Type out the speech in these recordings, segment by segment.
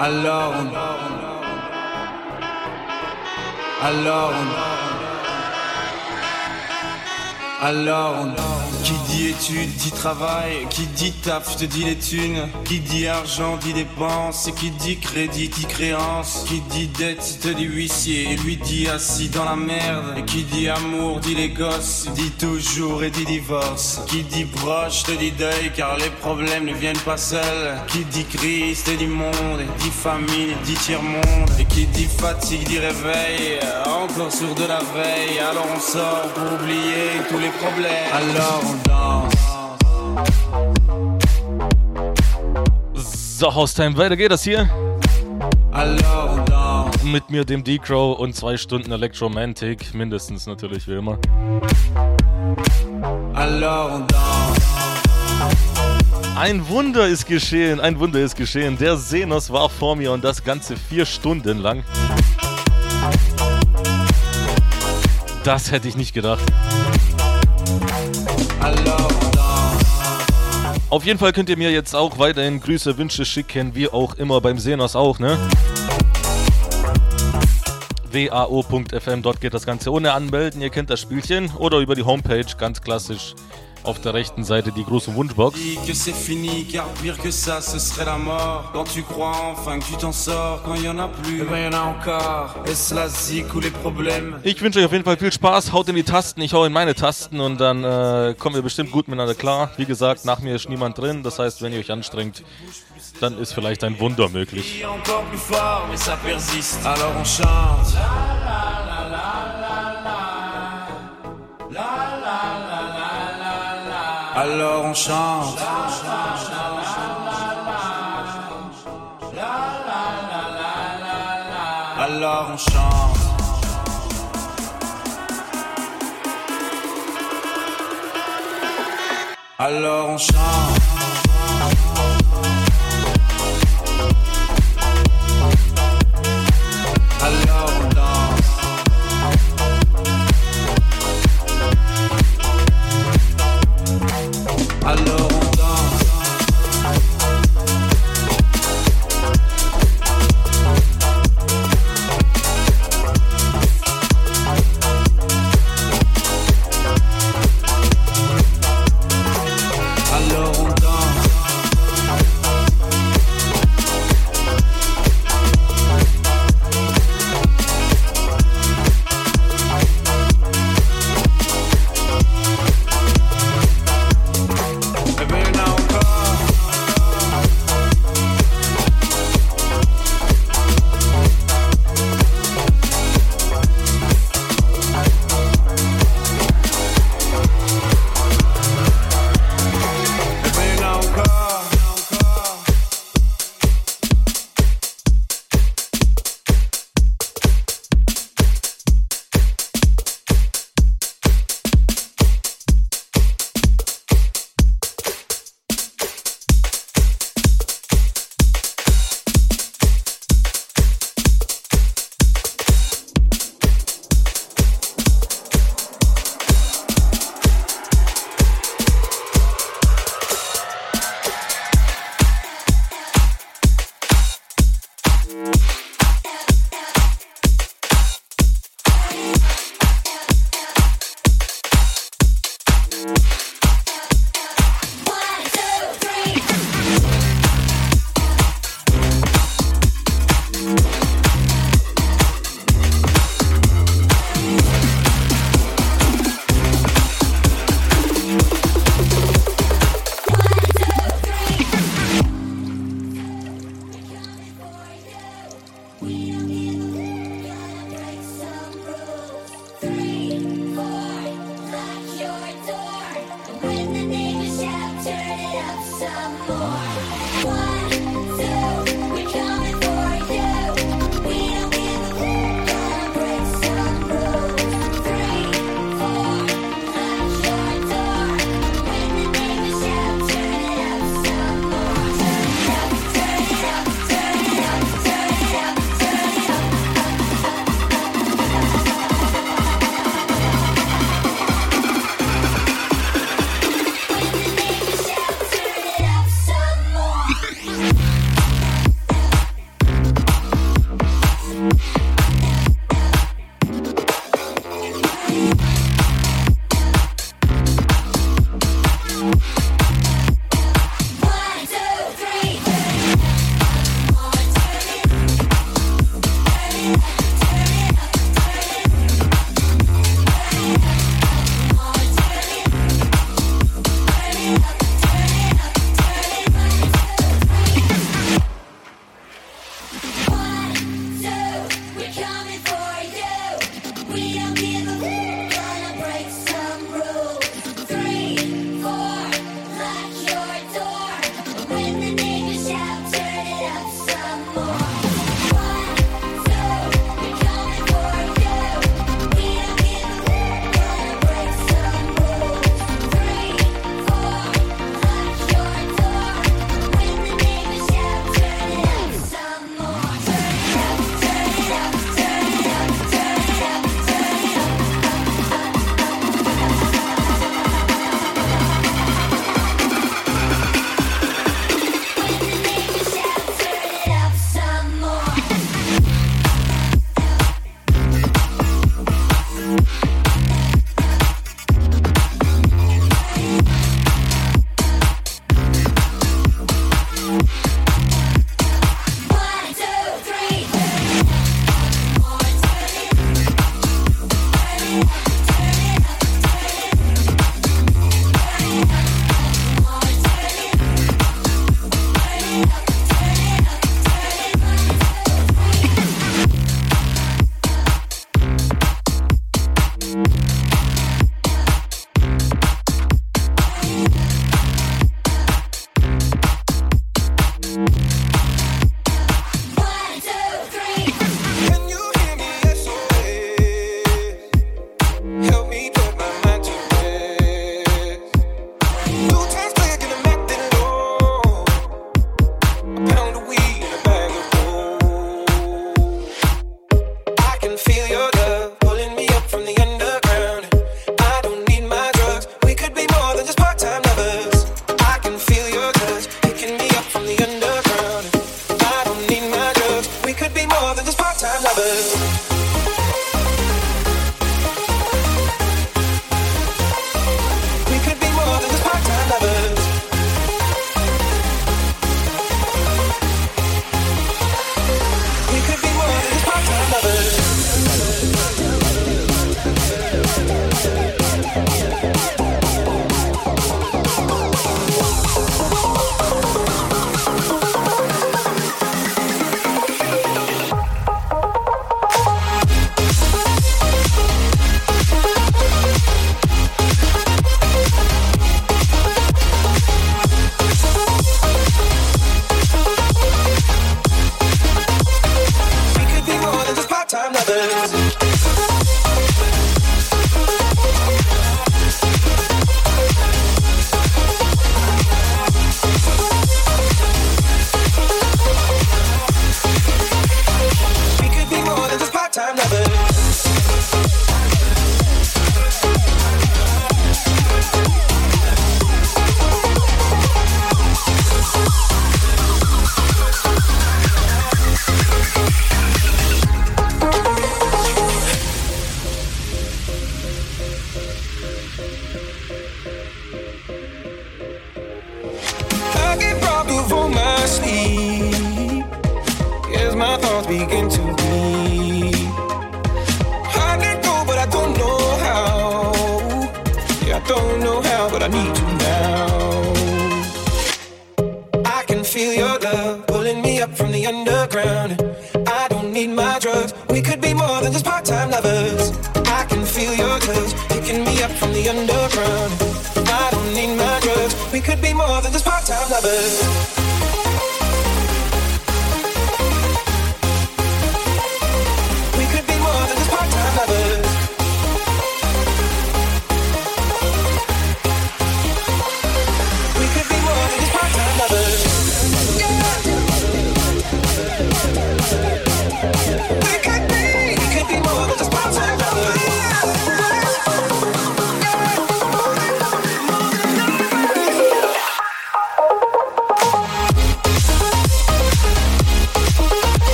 alone, alone, alone. alone. Qui dit études dit travail, qui dit taf te dit les thunes, qui dit argent dit dépenses, qui dit crédit dit créance, qui dit dette te dit huissier, et lui dit assis dans la merde, et qui dit amour dit les gosses, dit toujours et dit divorce, qui dit proche te dit deuil car les problèmes ne viennent pas seuls, qui dit crise te dit monde, et dit famine dit tiers-monde, et qui dit fatigue dit réveil, encore sur de la veille, alors on sort pour oublier tous les problèmes, alors So, Haustime, weiter geht das hier. Mit mir, dem D-Crow und zwei Stunden Electromantic, mindestens natürlich wie immer. Ein Wunder ist geschehen, ein Wunder ist geschehen. Der Senos war vor mir und das Ganze vier Stunden lang. Das hätte ich nicht gedacht. Auf jeden Fall könnt ihr mir jetzt auch weiterhin Grüße, Wünsche schicken, wie auch immer beim Senos auch, ne? wao.fm, dort geht das Ganze ohne Anmelden, ihr kennt das Spielchen. Oder über die Homepage, ganz klassisch auf der rechten Seite die große Wunschbox. Ich wünsche euch auf jeden Fall viel Spaß, haut in die Tasten, ich hau in meine Tasten und dann äh, kommen wir bestimmt gut miteinander klar. Wie gesagt, nach mir ist niemand drin, das heißt, wenn ihr euch anstrengt, dann ist vielleicht ein Wunder möglich. Alors Alors on chante. Alors on chante. Alors on chante.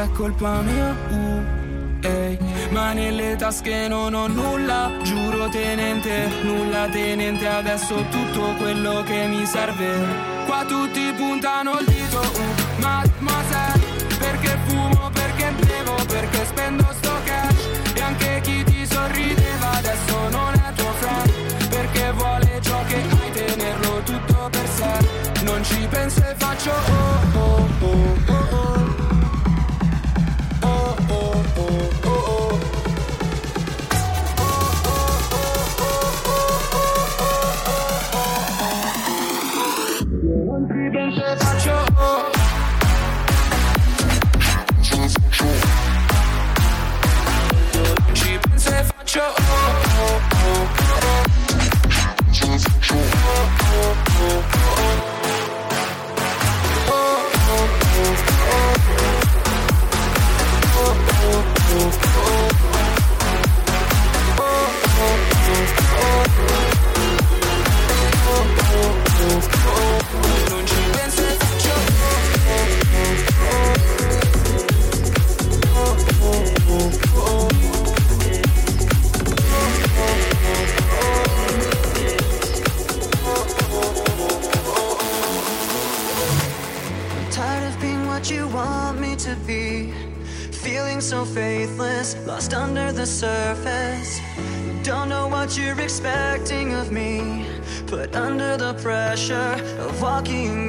Che è colpa mia, uh, Ehi, ma nelle tasche non ho nulla, giuro tenente, nulla tenente, adesso tutto quello che mi serve. Qua tutti puntano il dito, uh, mademoiselle, perché fumo, perché bevo, perché spendo sto cash, e anche chi ti sorrideva adesso non è tuo friend, perché vuole ciò che hai, tenerlo tutto per sé. Non ci penso e faccio oh oh oh. Oh, what you're expecting of me. Put under the pressure of walking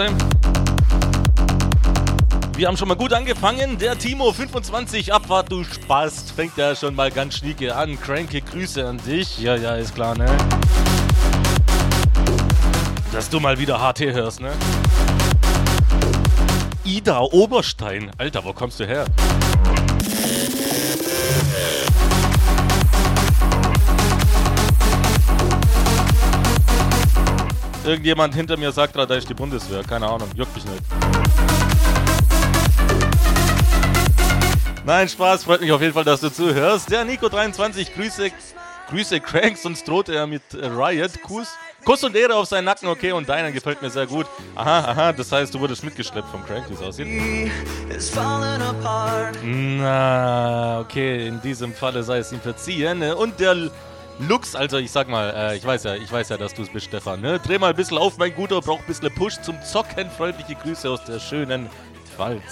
Hosse. Wir haben schon mal gut angefangen. Der Timo 25 Abfahrt, du Spaß. Fängt ja schon mal ganz schnieke an. Cranky Grüße an dich. Ja, ja, ist klar, ne? Dass du mal wieder HT hörst, ne? Ida Oberstein. Alter, wo kommst du her? Irgendjemand hinter mir sagt gerade, da ist die Bundeswehr. Keine Ahnung, juckt mich nicht. Nein, Spaß, freut mich auf jeden Fall, dass du zuhörst. Der Nico23, Grüße, Grüße Crank, sonst droht er mit Riot. Kuss, Kuss und Ehre auf seinen Nacken, okay, und deinen gefällt mir sehr gut. Aha, aha, das heißt, du wurdest mitgeschleppt vom Crank, wie es aussieht. Na, okay, in diesem Falle sei es ihm verziehen. Und der Lux, also ich sag mal, äh, ich weiß ja, ich weiß ja, dass du es bist, Stefan. Ne? Dreh mal ein bisschen auf, mein Guter, braucht ein bisschen Push zum Zocken. Freundliche Grüße aus der schönen Pfalz.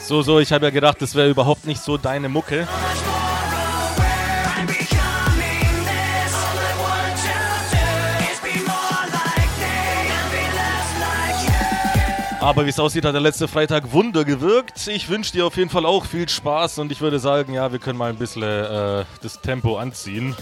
So, so, ich habe ja gedacht, das wäre überhaupt nicht so deine Mucke. Aber wie es aussieht, hat der letzte Freitag Wunder gewirkt. Ich wünsche dir auf jeden Fall auch viel Spaß und ich würde sagen, ja, wir können mal ein bisschen äh, das Tempo anziehen.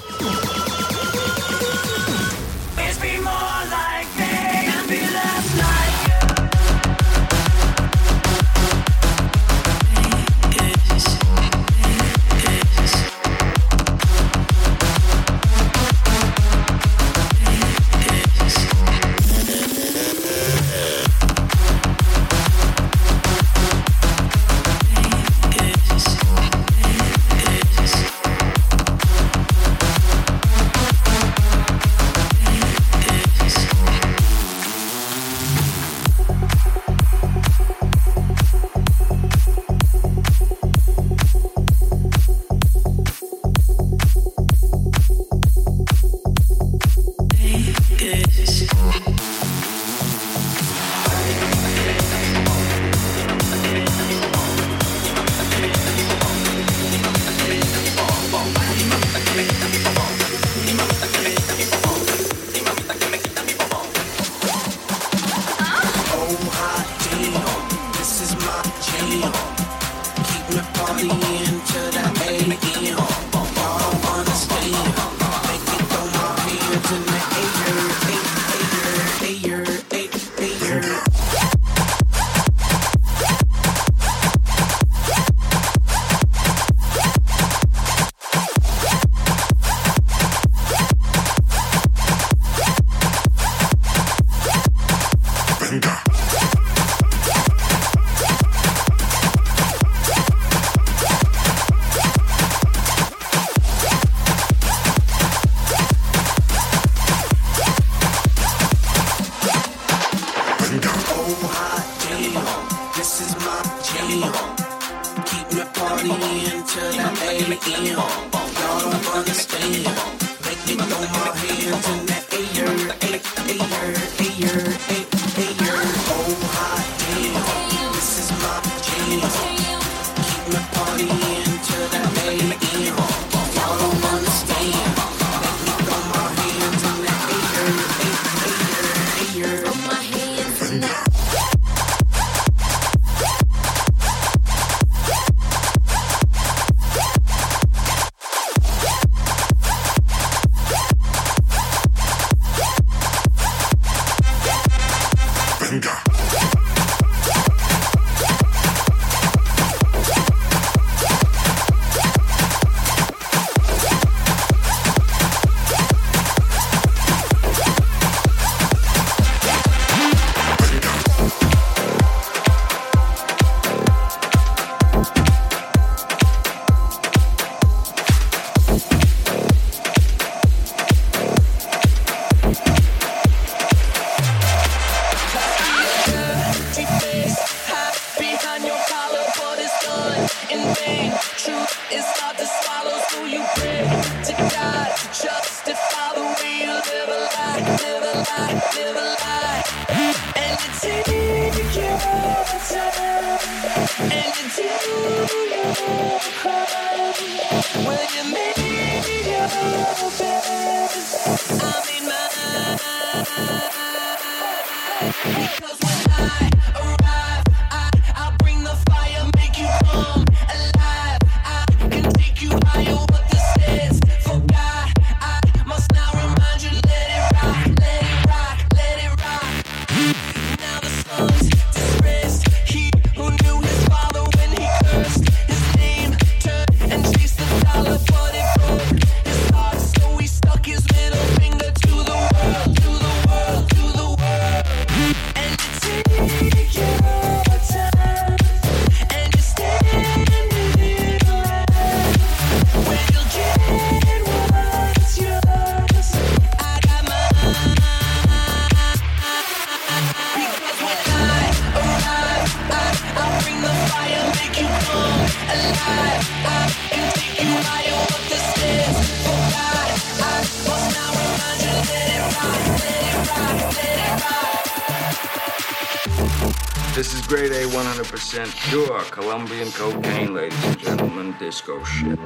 100% pure Colombian cocaine, ladies and gentlemen. Disco shit.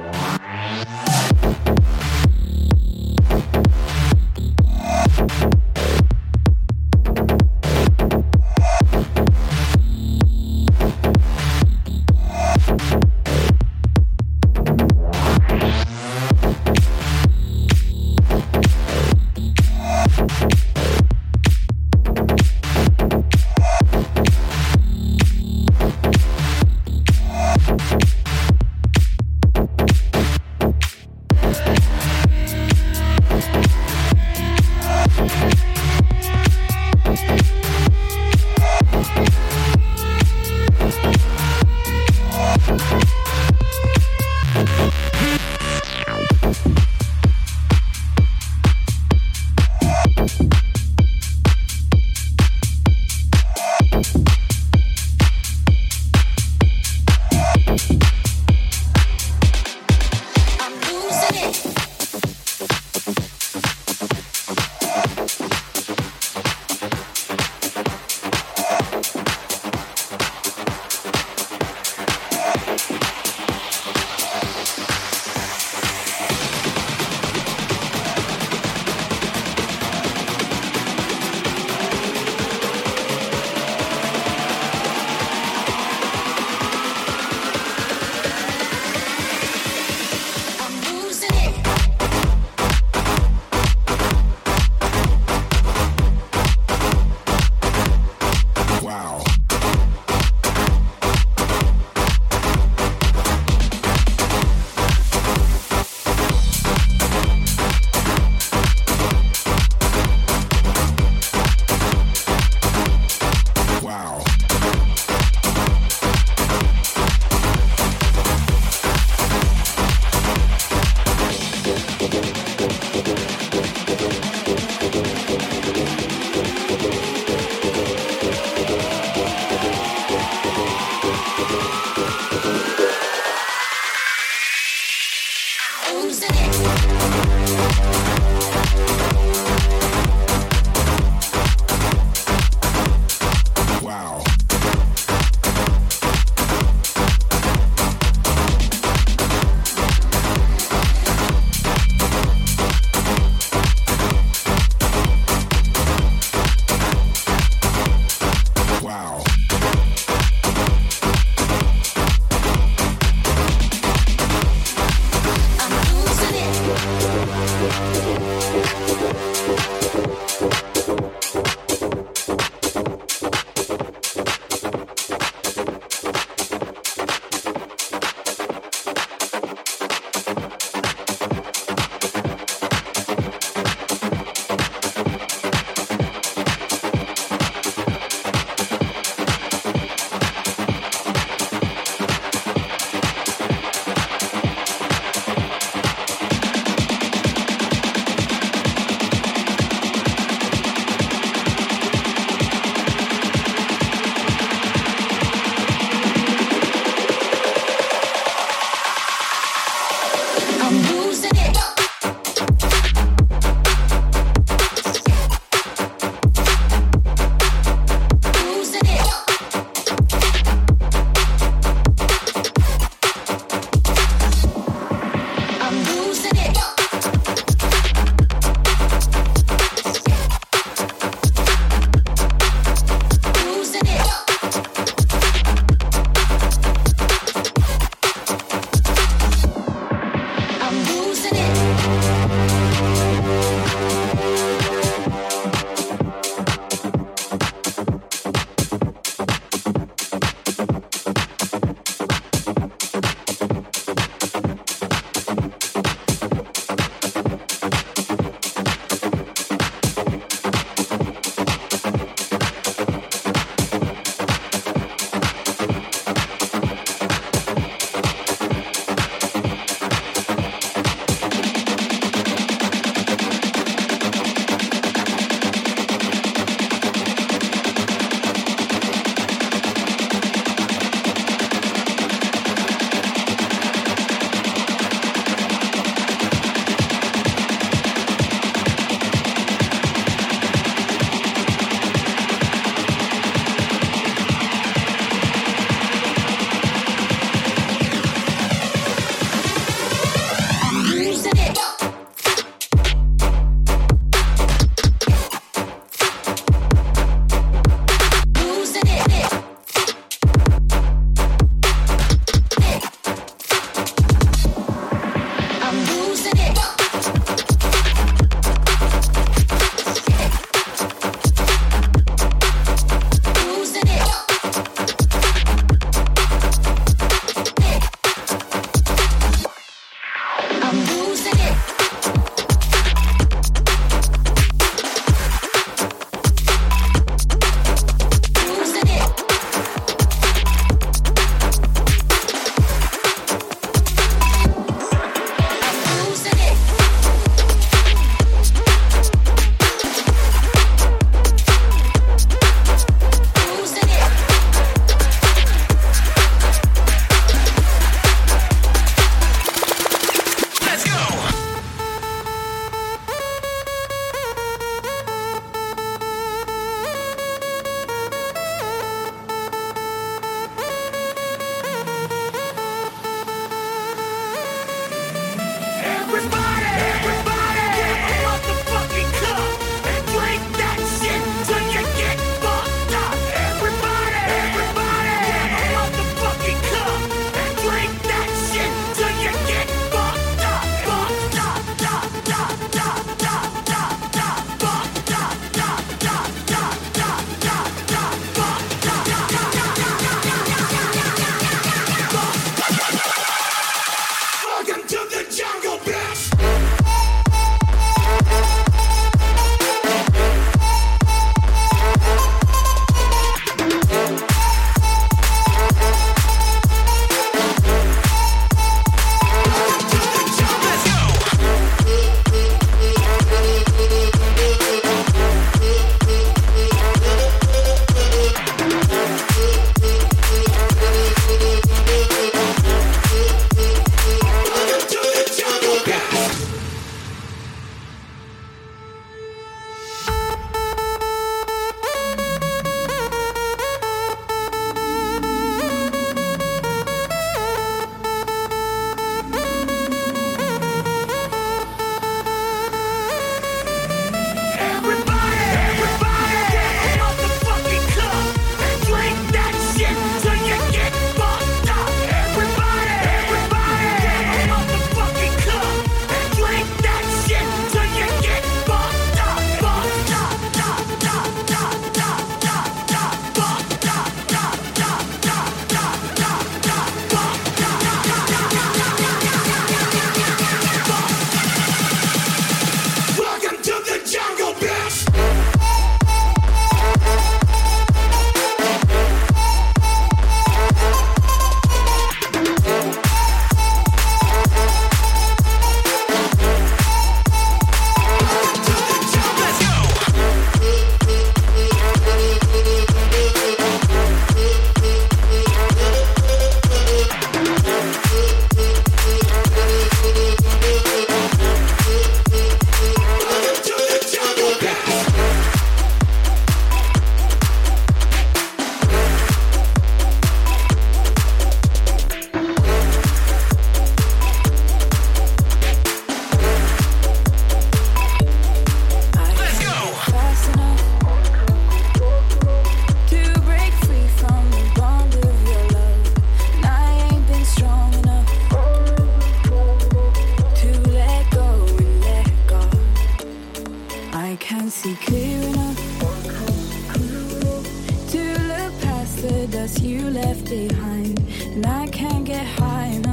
us you left behind. And I can't get high enough.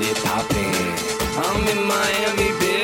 get it poppin'. I'm in Miami, bitch.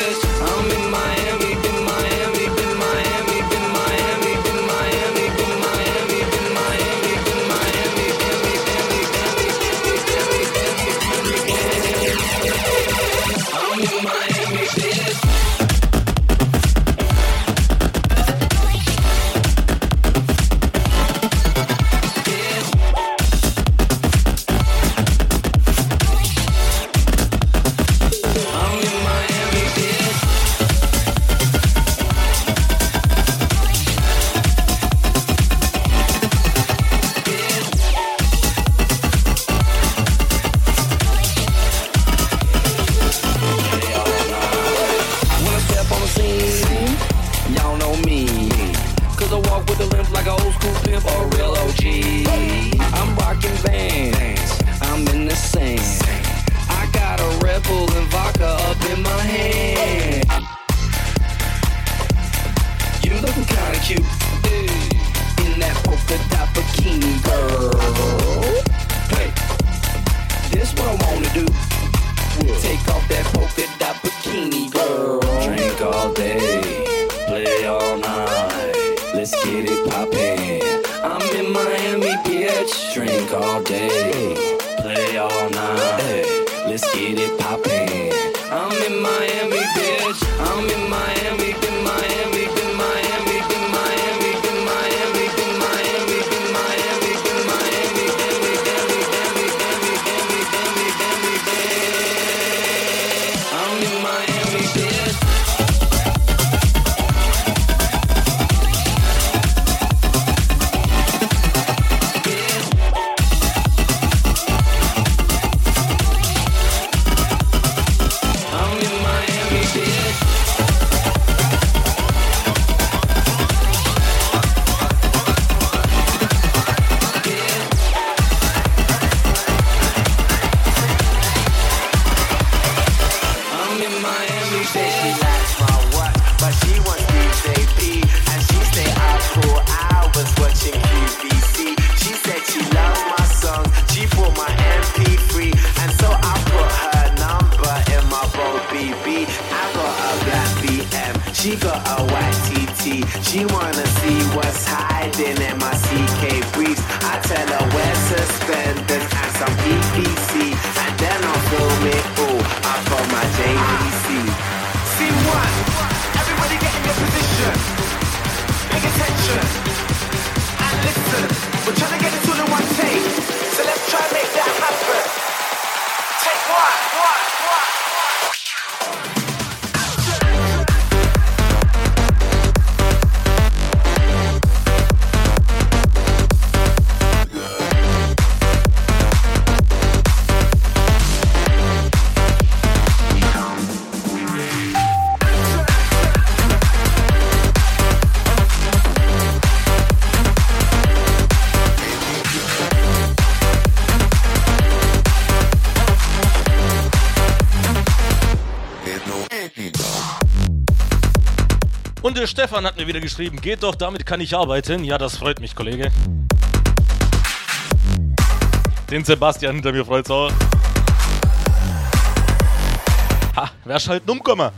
gute Stefan hat mir wieder geschrieben, geht doch, damit kann ich arbeiten. Ja, das freut mich, Kollege. Den Sebastian hinter mir freut's auch. Ha, wer halt umkommen?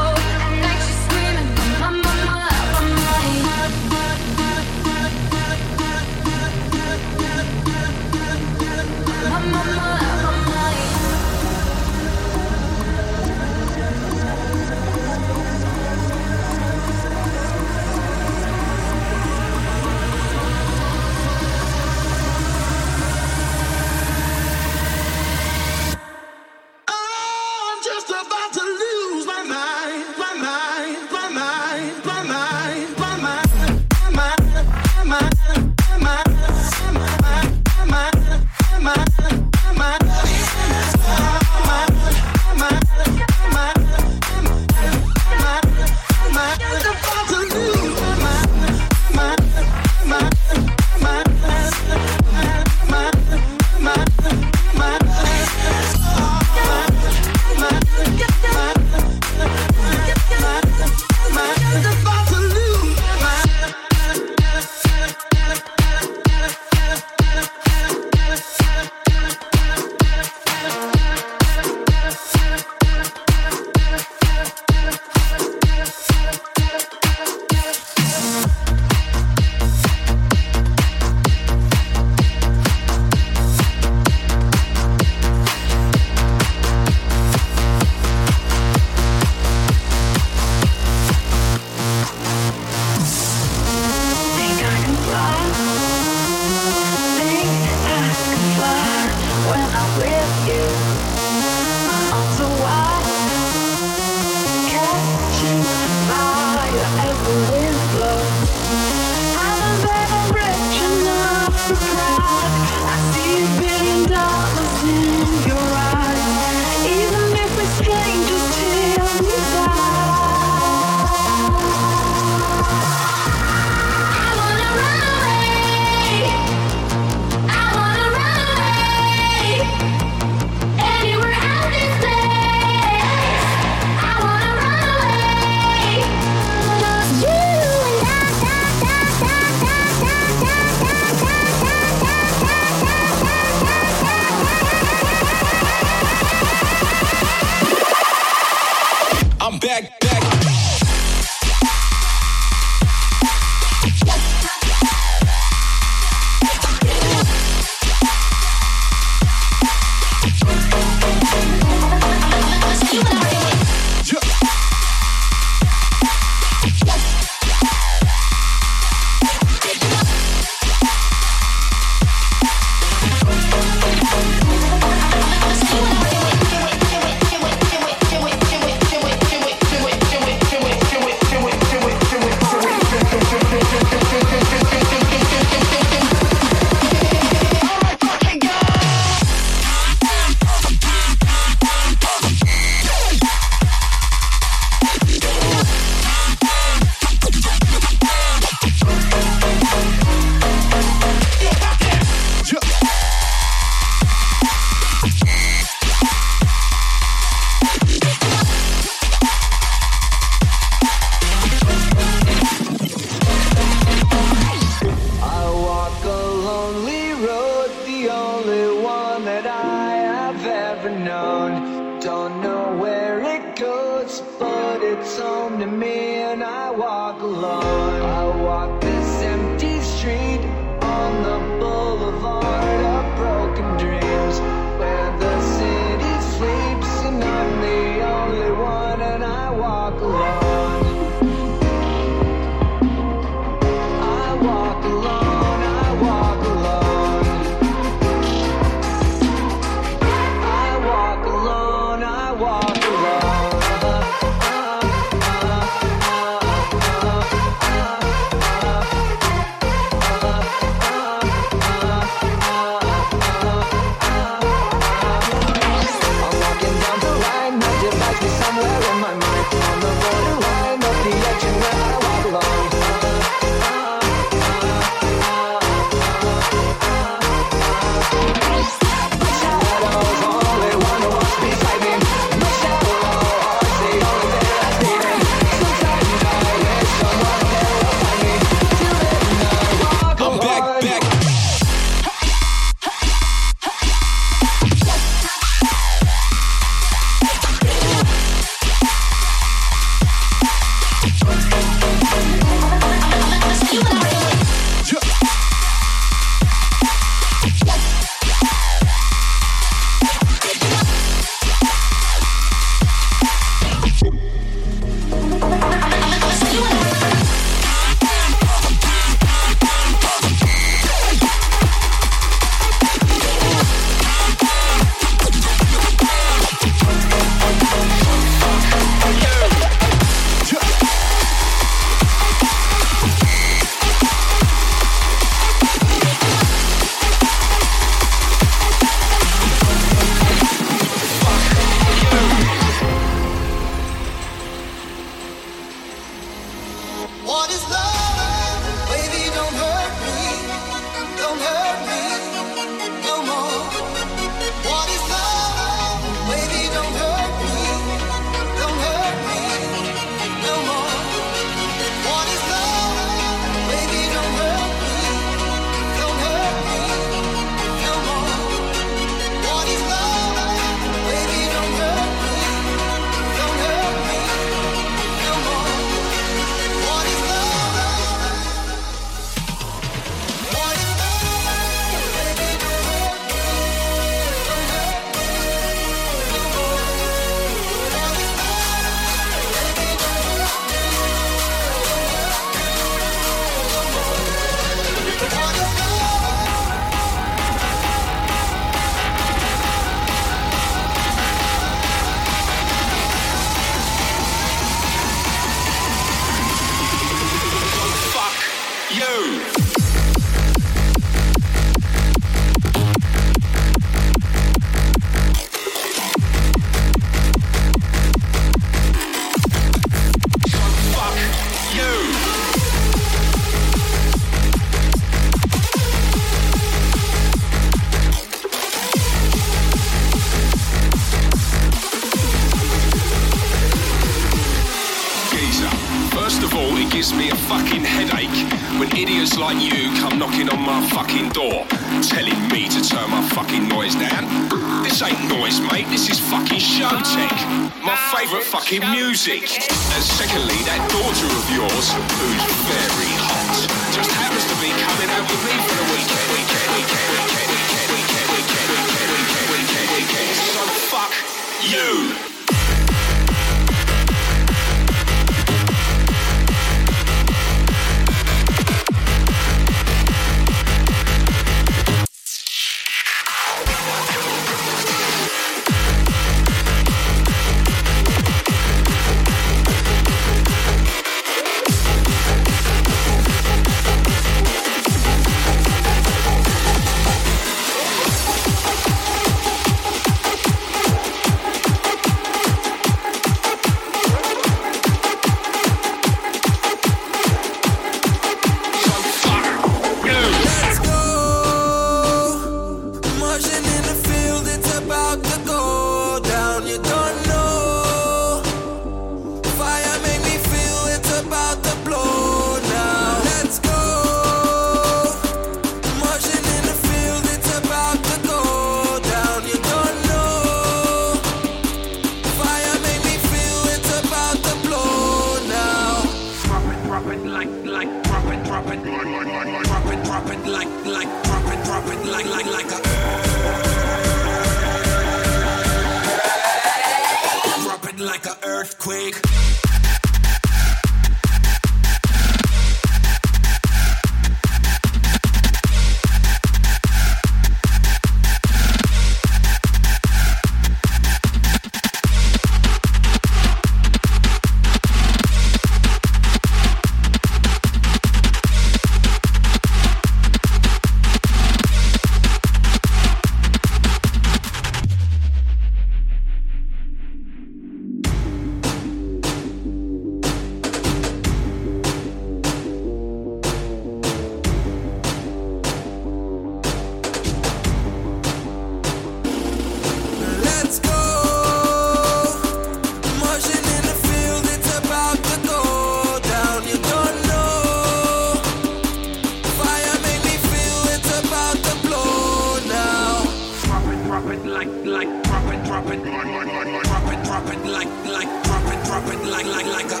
drop it, drop it, drop it like, like, drop it, drop it like, like, like a.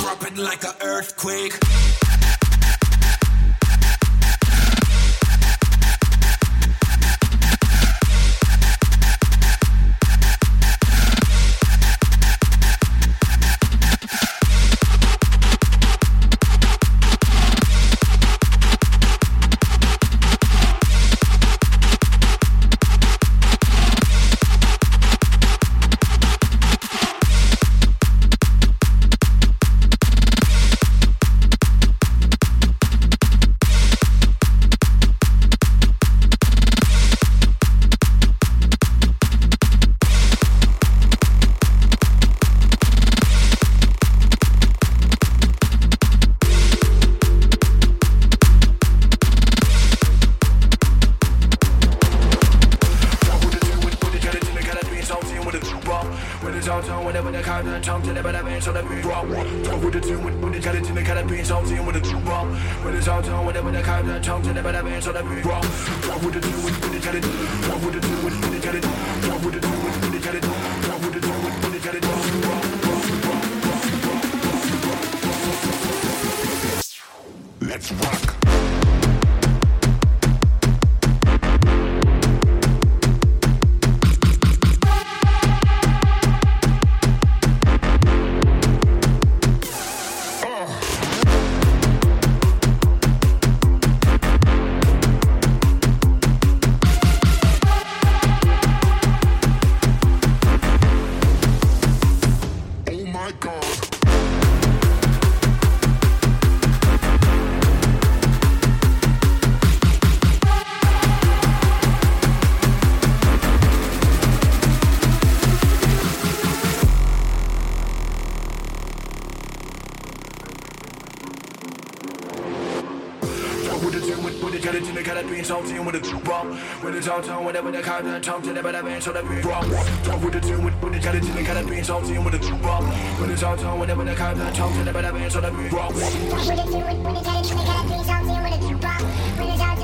Drop it like a earthquake. on tone, whatever the kind the tone, to never have answer the big rock. Talk with the tune, with the kind of tune, kind of beans on tune with the rock. When it's on tone, whatever the kind the tone, to never have answer the big rock. Talk with the tune, with the kind of tune, kind of beans on tune with the rock. When it's on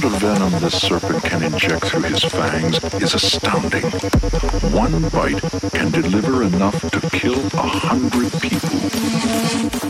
amount of venom this serpent can inject through his fangs is astounding. One bite can deliver enough to kill a hundred people.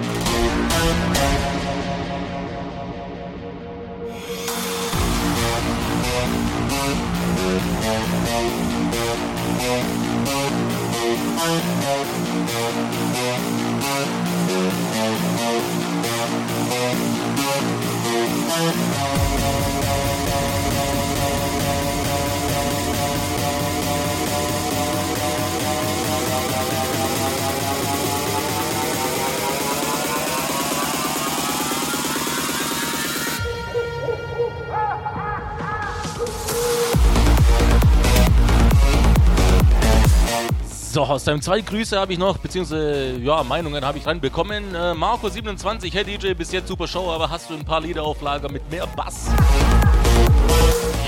aus deinem zwei Grüße habe ich noch, beziehungsweise ja, Meinungen habe ich reinbekommen. Äh, Marco27, hey DJ, bis jetzt super Show, aber hast du ein paar Lieder auf Lager mit mehr Bass?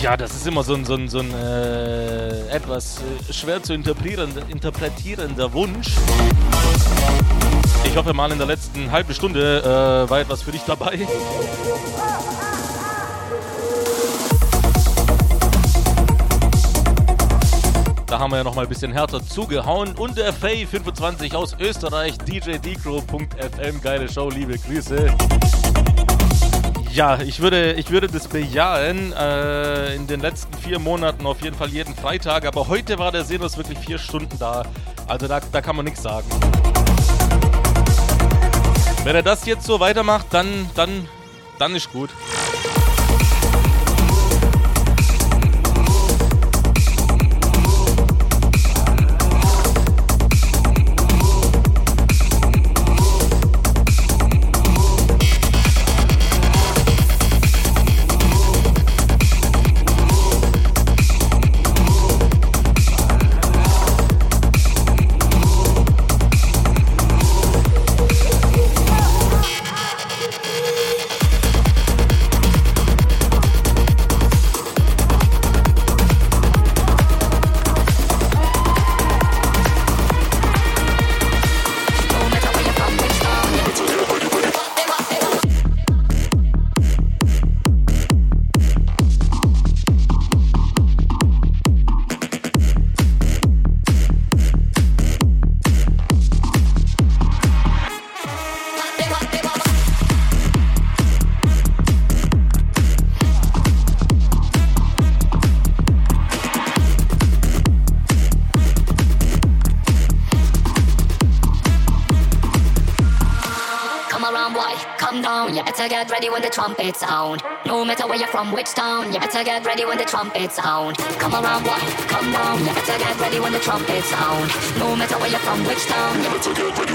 Ja, das ist immer so ein, so ein, so ein äh, etwas äh, schwer zu interpretierender, interpretierender Wunsch. Ich hoffe mal in der letzten halben Stunde äh, war etwas für dich dabei. Da haben wir ja noch mal ein bisschen härter zugehauen. Und der Fay25 aus Österreich, djdcro.fm. Geile Show, liebe Grüße. Ja, ich würde, ich würde das bejahen. Äh, in den letzten vier Monaten auf jeden Fall jeden Freitag. Aber heute war der Senus wirklich vier Stunden da. Also da, da kann man nichts sagen. Wenn er das jetzt so weitermacht, dann, dann, dann ist gut. Ready when the trumpet sound. No matter where you're from, which town, you better get ready when the trumpet sound. Come around, boy, come down. You better get ready when the trumpet sound. No matter where you're from, which town, you better get ready,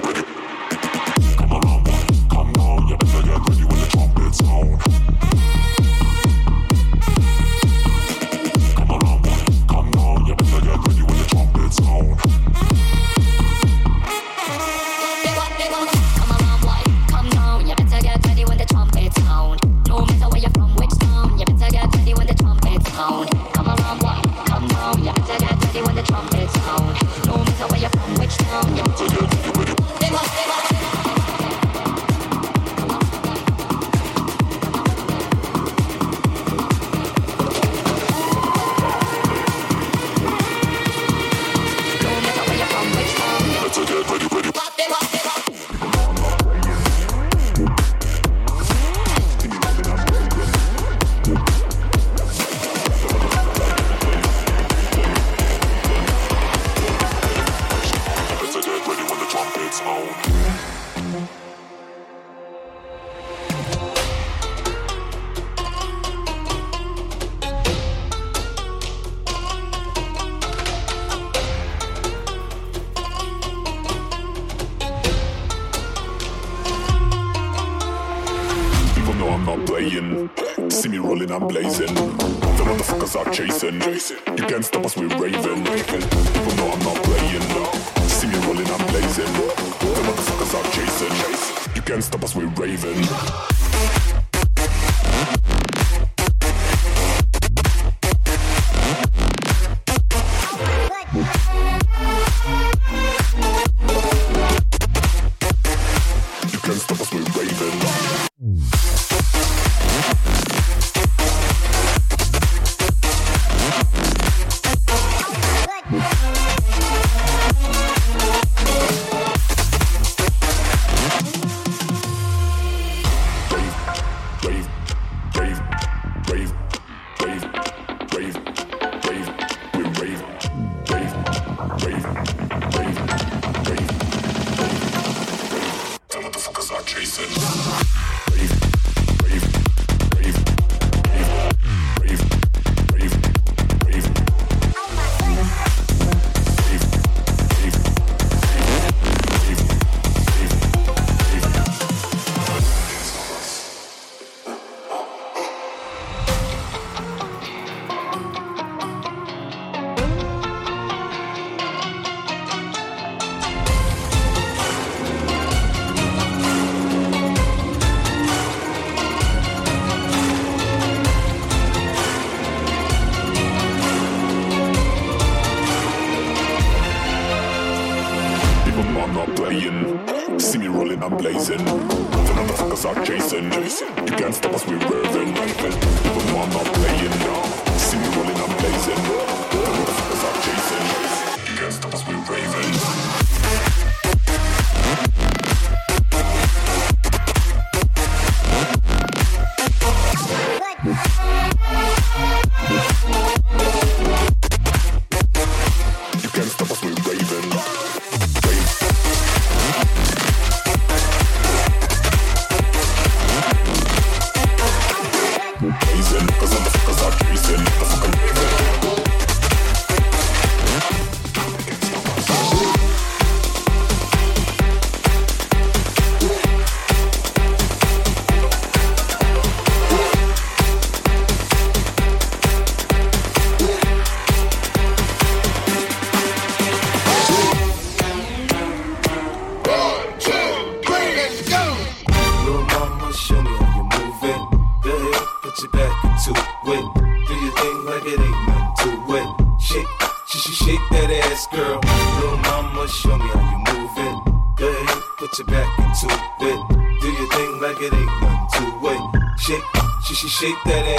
títeres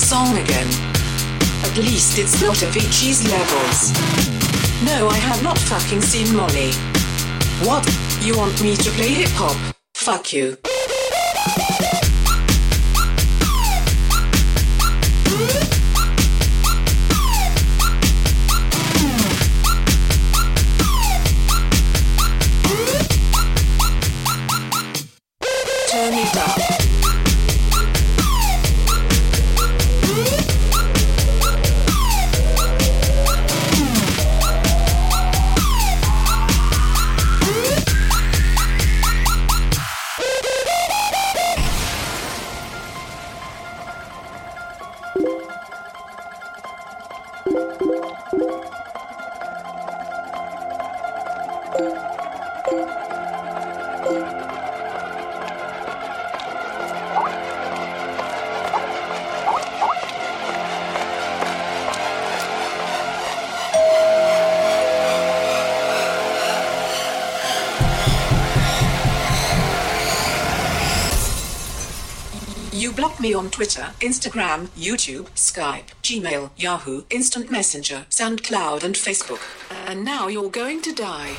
song again. At least it's not Avicii's levels. No, I have not fucking seen Molly. What? You want me to play hip hop? Fuck you. Twitter, Instagram, YouTube, Skype, Gmail, Yahoo, Instant Messenger, SoundCloud, and Facebook. And now you're going to die.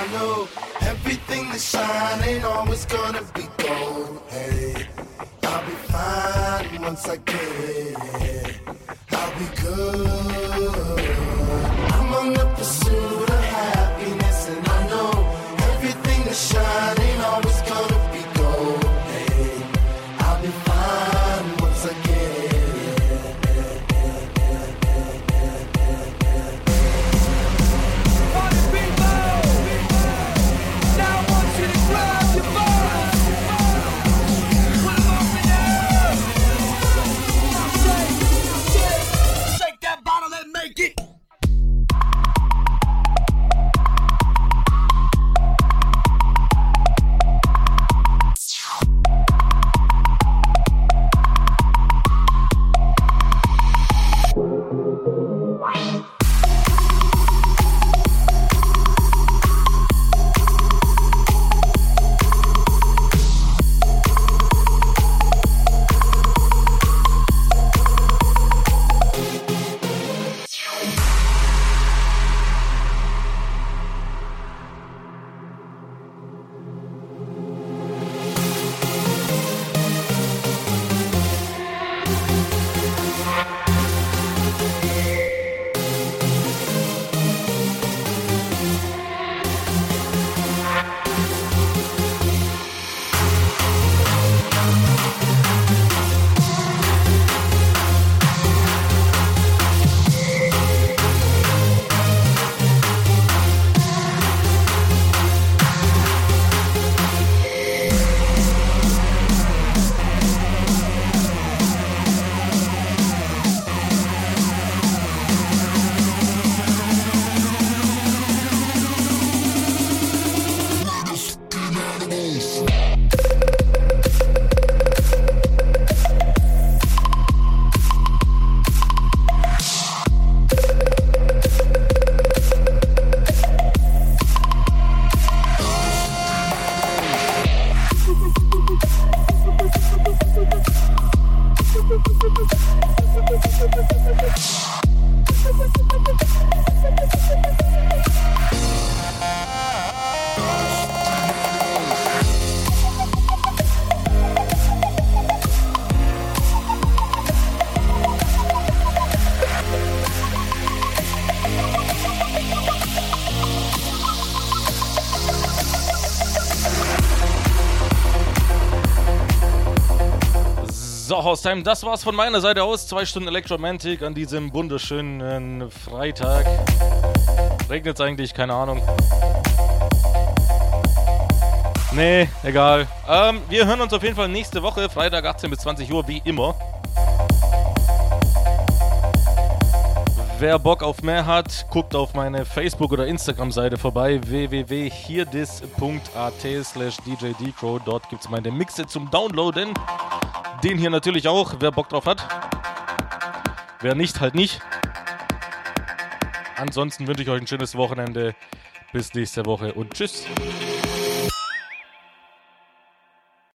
I know everything that shine ain't always gonna be gold. Hey, I'll be fine once I get it. So, Haustime, das war's von meiner Seite aus. Zwei Stunden Electromantic an diesem wunderschönen Freitag. Regnet's eigentlich? Keine Ahnung. Nee, egal. Ähm, wir hören uns auf jeden Fall nächste Woche, Freitag 18 bis 20 Uhr, wie immer. Wer Bock auf mehr hat, guckt auf meine Facebook- oder Instagram-Seite vorbei, www.hierdis.at slash djdcrow. Dort gibt es meine Mixe zum Downloaden. Den hier natürlich auch, wer Bock drauf hat. Wer nicht, halt nicht. Ansonsten wünsche ich euch ein schönes Wochenende. Bis nächste Woche und tschüss.